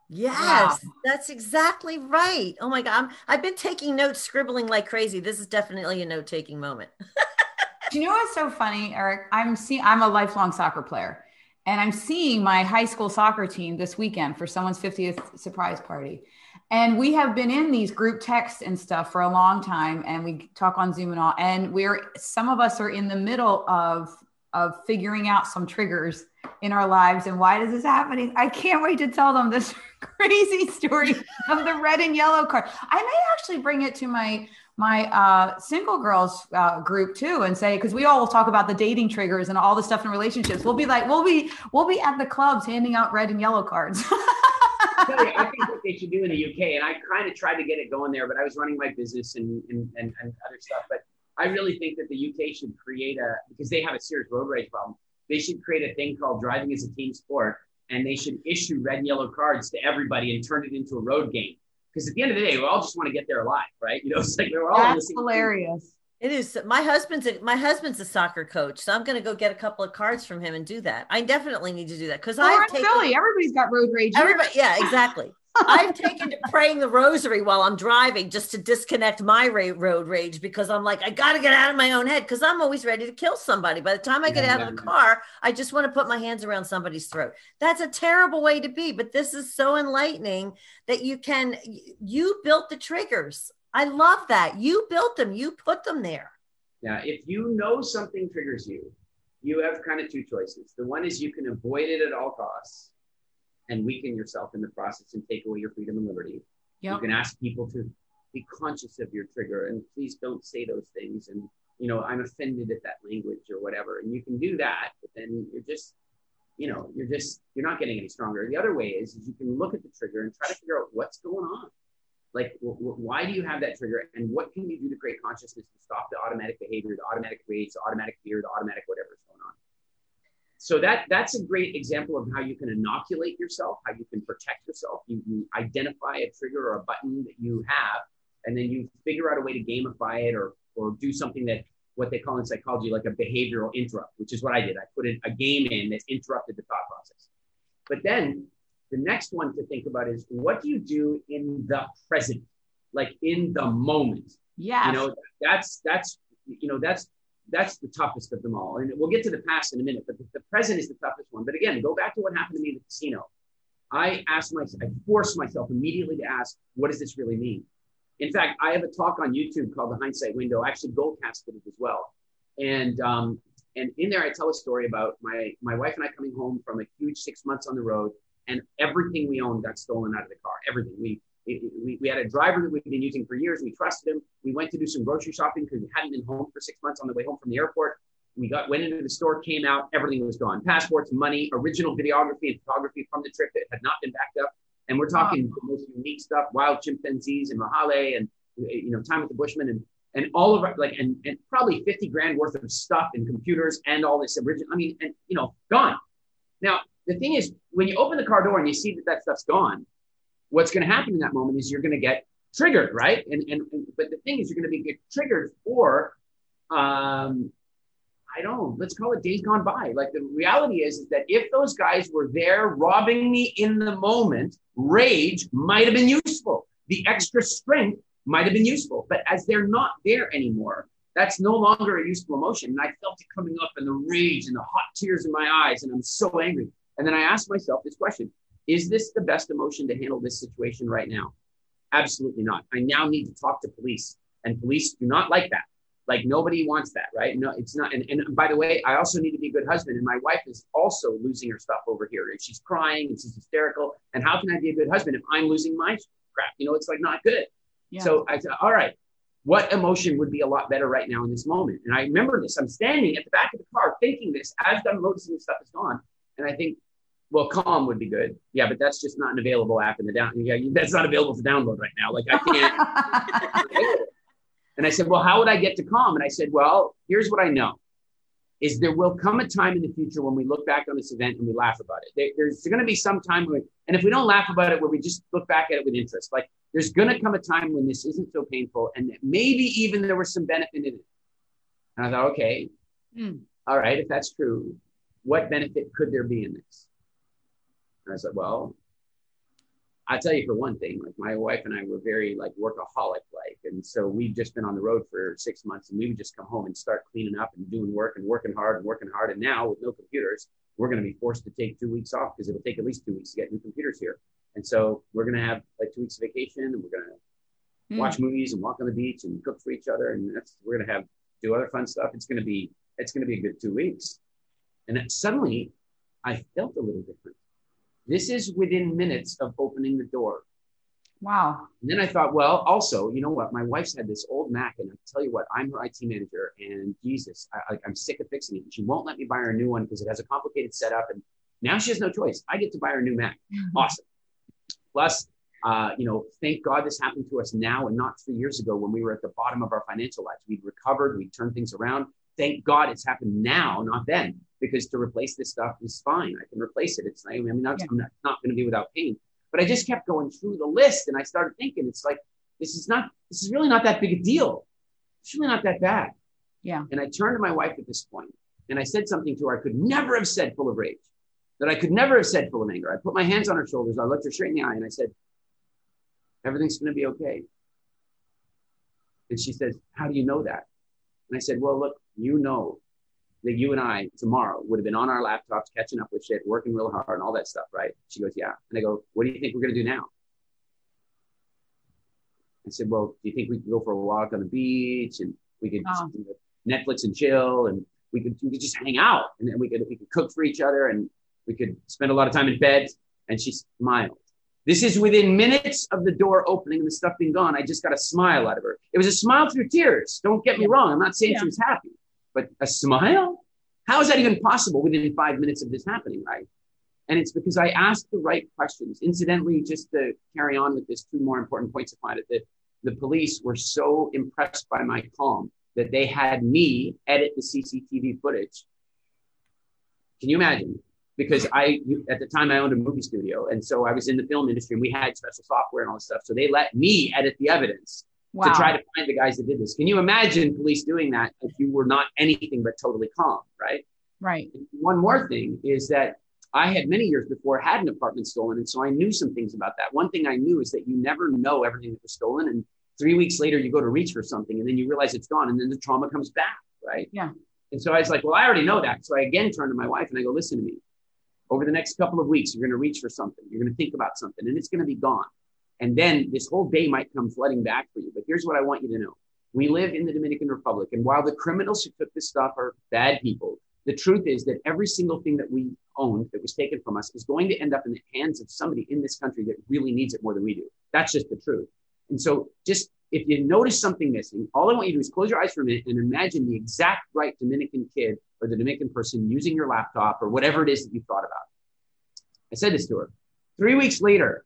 Yes, ah. that's exactly right. Oh my God, I'm, I've been taking notes, scribbling like crazy. This is definitely a note-taking moment. [laughs] Do you know what's so funny, Eric? I'm see I'm a lifelong soccer player, and I'm seeing my high school soccer team this weekend for someone's 50th surprise party. And we have been in these group texts and stuff for a long time, and we talk on Zoom and all. And we're some of us are in the middle of of figuring out some triggers in our lives and why is this happening? I can't wait to tell them this [laughs] crazy story of the red and yellow card. I may actually bring it to my my uh, single girls uh, group too and say because we all will talk about the dating triggers and all the stuff in relationships we'll be like we'll be we'll be at the clubs handing out red and yellow cards [laughs] I think what they should do in the UK, and I kind of tried to get it going there, but I was running my business and, and, and, and other stuff. But I really think that the UK should create a, because they have a serious road rage problem, they should create a thing called driving as a team sport. And they should issue red and yellow cards to everybody and turn it into a road game. Because at the end of the day, we all just want to get there alive, right? You know, [laughs] it's like we're all that's same hilarious It is. My husband's a, my husband's a soccer coach, so I'm going to go get a couple of cards from him and do that. I definitely need to do that because well, oh, I've in taken philly everybody's got road rage everybody. Yeah, exactly. I've taken to praying the rosary while I'm driving just to disconnect my ra- road rage because I'm like, I got to get out of my own head because I'm always ready to kill somebody. By the time I get Yeah, out of the yeah. car, I just want to put my hands around somebody's throat. That's a terrible way to be, but this is so enlightening that you can, you built the triggers. I love that. You built them, you put them there. Yeah, if you know something triggers you, you have kind of two choices. The one is you can avoid it at all costs and weaken yourself in the process and take away your freedom and liberty. You can ask people to be conscious of your trigger and please don't say those things. And, you know, I'm offended at that language or whatever. And you can do that, but then you're just, you know, you're just, you're not getting any stronger. The other way is, is you can look at the trigger and try to figure out what's going on. Like, w- w- why do you have that trigger? And what can you do to create consciousness to stop the automatic behavior, the automatic rage, the automatic fear, the automatic whatever's going on? So that that's a great example of how you can inoculate yourself, how you can protect yourself. You, you identify a trigger or a button that you have, and then you figure out a way to gamify it or or do something that what they call in psychology like a behavioral interrupt, which is what I did. I put in a game in that interrupted the thought process. But then the next one to think about is what do you do in the present, like in the moment? Yeah. You know, that's that's you know that's that's the toughest of them all. And we'll get to the past in a minute, but the, the present is the toughest one. But again, go back to what happened to me in the casino. I asked myself, I forced myself immediately to ask, what does this really mean? In fact, I have a talk on YouTube called The Hindsight Window. I actually gold casted it as well. And um, and in there, I tell a story about my my wife and I coming home from a huge six months on the road, and everything we owned got stolen out of the car. Everything we we, we had a driver that we'd been using for years. We trusted him. We went to do some grocery shopping because we hadn't been home for six months on the way home from the airport. We got went into the store, came out, everything was gone. Passports, money, original videography and photography from the trip that had not been backed up. And we're talking the most unique stuff, wild chimpanzees and Mahale and eh, you know, time with the Bushmen and and all of our like and, and probably 50 grand worth of stuff and computers and all this original. I mean, and you know, gone. Now, the thing is, when you open the car door and you see that that stuff's gone, what's going to happen in that moment is you're going to get triggered, right? And, and, and but the thing is, you're going to be get triggered for um, I don't let's call it days gone by. Like the reality is, is that if those guys were there robbing me in the moment, rage might have been useful. The extra strength might have been useful. But as they're not there anymore, that's no longer a useful emotion. And I felt it coming up and the rage and the hot tears in my eyes. And I'm so angry. And then I asked myself this question Is this the best emotion to handle this situation right now? Absolutely not. I now need to talk to police. And police do not like that. Like nobody wants that, right? No, it's not. And, and by the way, I also need to be a good husband. And my wife is also losing her stuff over here. And she's crying and she's hysterical. And how can I be a good husband if I'm losing my crap? You know, it's like not good. Yeah. So I said, all right, what emotion would be a lot better right now in this moment? And I remember this. I'm standing at the back of the car thinking this as I'm noticing this stuff is gone. And I think, well, calm would be good. Yeah, but that's just not an available app in the down. Yeah, that's not available for download right now. Like I can't. [laughs] And I said, Well, how would I get to calm? And I said, Well, here's what I know is there will come a time in the future when we look back on this event and we laugh about it. There, there's going to be some time when, and if we don't laugh about it, where we just look back at it with interest, like there's going to come a time when this isn't so painful and maybe even there was some benefit in it. And I thought, okay, mm. all right, if that's true, what benefit could there be in this? And I said, well, I'll tell you for one thing, like my wife and I were very like workaholic like. And so we've just been on the road for six months and we would just come home and start cleaning up and doing work and working hard and working hard. And now with no computers, we're going to be forced to take two weeks off because it'll take at least two weeks to get new computers here. And so we're going to have like two weeks of vacation and we're going to mm. watch movies and walk on the beach and cook for each other. And that's, we're going to have, do other fun stuff. It's going to be, it's going to be a good two weeks. And then suddenly I felt a little different. This is within minutes of opening the door. Wow. And then I thought, well, also, you know what? My wife's had this old Mac, and I tell you what, I'm her IT manager, and Jesus, I, am sick of fixing it. she won't let me buy her a new one because it has a complicated setup, and now she has no choice. I get to buy her a new Mac. [laughs] Awesome. Plus, uh, you know, thank God this happened to us now and not three years ago when we were at the bottom of our financial lives. We'd recovered, We'd turned things around. Thank God it's happened now, not then because to replace this stuff is fine. I can replace it. It's I mean, not, yeah. I'm not, not going to be without pain. But I just kept going through the list, and I started thinking, it's like this is not this is really not that big a deal. It's really not that bad. Yeah. And I turned to my wife at this point, and I said something to her I could never have said full of rage, that I could never have said full of anger. I put my hands on her shoulders. I looked her straight in the eye, and I said, "Everything's going to be okay." And she says, "How do you know that?" And I said, "Well, look, you know that you and I tomorrow would have been on our laptops catching up with shit, working real hard and all that stuff, right? She goes, Yeah. And I go, What do you think we're gonna do now? I said, Well, do you think we could go for a walk on the beach and we could oh. Netflix and chill and we could we could just hang out and then we could we could cook for each other and we could spend a lot of time in bed. And she smiled. This is within minutes of the door opening and the stuff being gone. I just got a smile out of her. It was a smile through tears. Don't get me wrong. I'm not saying yeah. she was happy but a smile? How is that even possible within five minutes of this happening, right? And it's because I asked the right questions. Incidentally, just to carry on with this, two more important points upon it. That the police were so impressed by my calm that they had me edit the CCTV footage. Can you imagine? Because I, at the time, I owned a movie studio. And so I was in the film industry and we had special software and all this stuff. So they let me edit the evidence wow. to try to find the guys that did this. Can you imagine police doing that if you were not anything but totally calm, right? Right. One more thing is that I had many years before had an apartment stolen, and so I knew some things about that. One thing I knew is that you never know everything that was stolen, and three weeks later you go to reach for something, and then you realize it's gone, and then the trauma comes back, right? Yeah. And so I was like, well, I already know that. So I again turned to my wife and I go, listen to me. Over the next couple of weeks, you're going to reach for something. You're going to think about something, and it's going to be gone. And then this whole day might come flooding back for you. But here's what I want you to know. We live in the Dominican Republic. And while the criminals who took this stuff are bad people, the truth is that every single thing that we owned that was taken from us is going to end up in the hands of somebody in this country that really needs it more than we do. That's just the truth. And so just if you notice something missing, all I want you to do is close your eyes for a minute and imagine the exact right Dominican kid or the Dominican person using your laptop or whatever it is that you thought about. I said this to her. Three weeks later,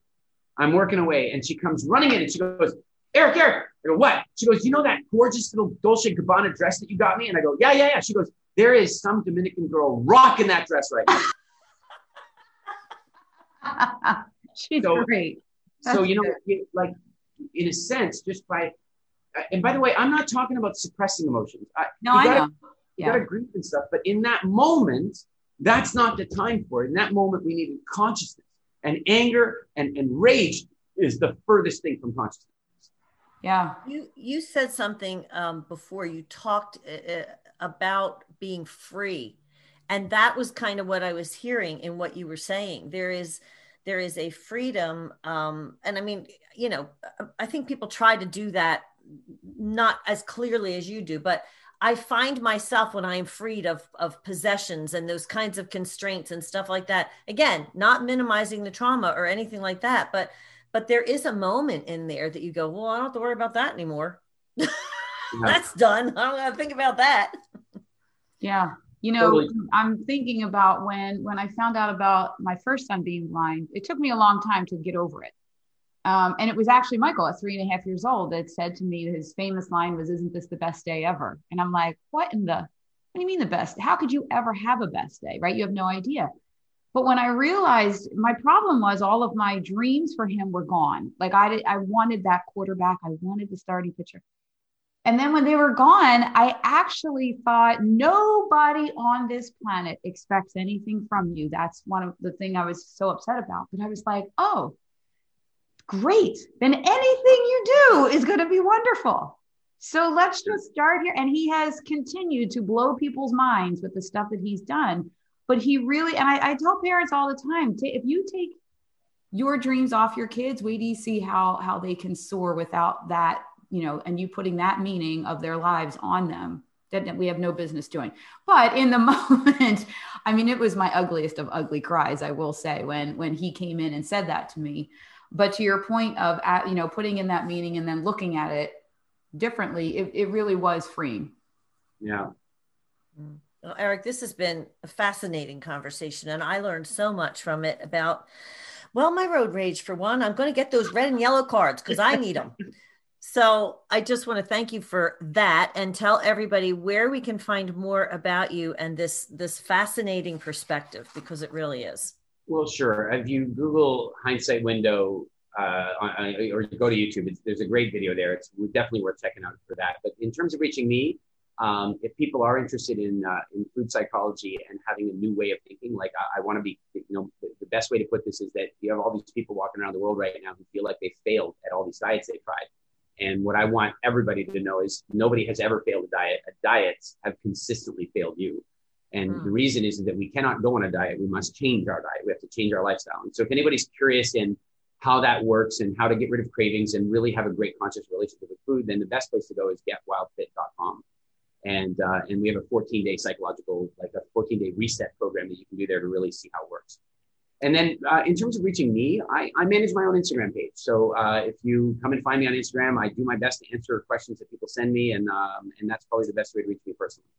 I'm working away, and she comes running in and she goes, Eric, Eric. I go, what? She goes, you know that gorgeous little Dolce Gabbana dress that you got me? And I go, yeah, yeah, yeah. She goes, there is some Dominican girl rocking that dress right now. [laughs] She's so, great. That's so you know, it, like in a sense, just by uh, and by the way, I'm not talking about suppressing emotions. I, no, I gotta, know. You yeah. got to grieve and stuff, but in that moment, that's not the time for it. In that moment, we need consciousness, and anger and, and rage is the furthest thing from consciousness. Yeah. You you said something um, before. You talked uh, uh about being free, and that was kind of what I was hearing in what you were saying. There is there is a freedom, um, and I mean, you know, I think people try to do that not as clearly as you do, but I find myself when I'm freed of of possessions and those kinds of constraints and stuff like that. Again, not minimizing the trauma or anything like that, but but there is a moment in there that you go, well, I don't have to worry about that anymore. [laughs] yeah. That's done. I don't have to think about that. Yeah. You know, totally. I'm thinking about when when I found out about my first son being blind. It took me a long time to get over it. Um, and it was actually Michael at three and a half years old that said to me his famous line was, "Isn't this the best day ever?" And I'm like, "What in the? What do you mean the best? How could you ever have a best day? Right? You have no idea." But when I realized my problem was all of my dreams for him were gone. Like I did, I wanted that quarterback. I wanted the starting pitcher. And then when they were gone, I actually thought nobody on this planet expects anything from you. That's one of the thing I was so upset about. But I was like, oh, great. Then anything you do is going to be wonderful. So let's just start here. And he has continued to blow people's minds with the stuff that he's done. But he really, and I, I tell parents all the time, if you take your dreams off your kids, wait do you see how how they can soar without that you know, and you putting that meaning of their lives on them that we have no business doing. But in the [laughs] moment, I mean, it was my ugliest of ugly cries, I will say, when when he came in and said that to me. But to your point of, you know, putting in that meaning and then looking at it differently, it, it really was freeing. Yeah. Well, Eric, this has been a fascinating conversation, and I learned so much from it about, well, my road rage for one. I'm going to get those red and yellow cards because I need them. [laughs] So I just want to thank you for that and tell everybody where we can find more about you and this this fascinating perspective because it really is. Well, sure. If you Google hindsight window uh, or go to YouTube, there's a great video there. It's definitely worth checking out for that. But in terms of reaching me, um, if people are interested in uh, in food psychology and having a new way of thinking, like I, I want to be, you know, the, the best way to put this is that you have all these people walking around the world right now who feel like they failed at all these diets they tried and what I want everybody to know is nobody has ever failed a diet. Diets have consistently failed you. And mm. the reason is that we cannot go on a diet. We must change our diet. We have to change our lifestyle. And so if anybody's curious in how that works and how to get rid of cravings and really have a great conscious relationship with food, then the best place to go is getwildfit.com. And, uh, and we have a 14 day psychological, like a 14 day reset program that you can do there to really see how it works. And then uh, in terms of reaching me, I, I, manage my own Instagram page. So uh, if you come and find me on Instagram, I do my best to answer questions that people send me, and um, and that's probably the best way to reach me personally.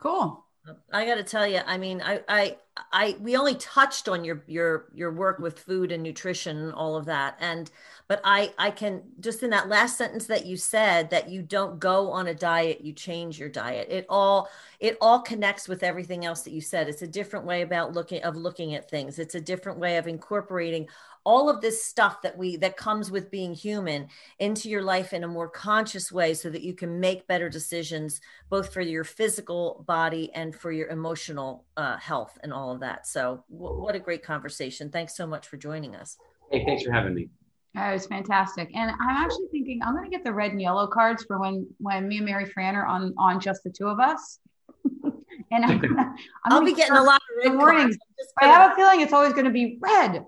Cool. I got to tell you, I mean, I, I, I, we only touched on your, your, your work with food and nutrition all of that. And, but I, I can just in that last sentence that you said that you don't go on a diet, you change your diet. It all, it all connects with everything else that you said. It's a different way about looking, of looking at things. It's a different way of incorporating all of this stuff that we that comes with being human into your life in a more conscious way so that you can make better decisions both for your physical body and for your emotional uh, health and all of that. So w- what a great conversation. Thanks so much for joining us. Hey thanks for having me. Oh, that was fantastic. And i'm actually thinking i'm going to get the red and yellow cards for when when me and mary fran are on on just the two of us. [laughs] And i'm, [laughs] gonna, I'm will be getting a lot of red warnings i have a feeling it's always going to be red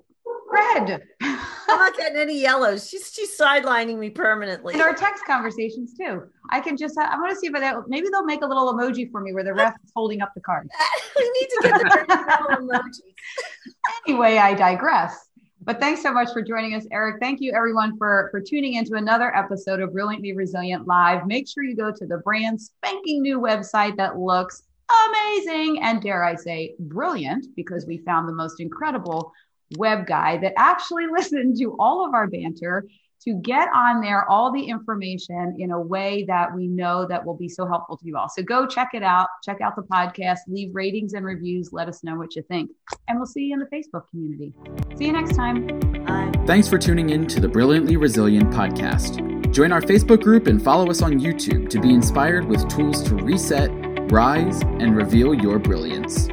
red. [laughs] I'm not getting any yellows. She's she's sidelining me permanently. In our text conversations too. I can just I want to see if that maybe they'll make a little emoji for me where the ref is holding up the card. [laughs] we need to get the [laughs] emojis. anyway, I digress. But thanks so much for joining us, Eric. Thank you everyone for for tuning into another episode of Brilliantly Resilient Live. Make sure you go to the brand spanking new website that looks amazing and dare I say brilliant because we found the most incredible web guy that actually [laughs] listened to all of our banter to get on there all the information in a way that we know that will be so helpful to you all. So go check it out, check out the podcast, leave ratings and reviews, let us know what you think. And we'll see you in the Facebook community. See you next time. Bye. Thanks for tuning in to the Brilliantly Resilient podcast. Join our Facebook group and follow us on YouTube to be inspired with tools to reset, rise, and reveal your brilliance.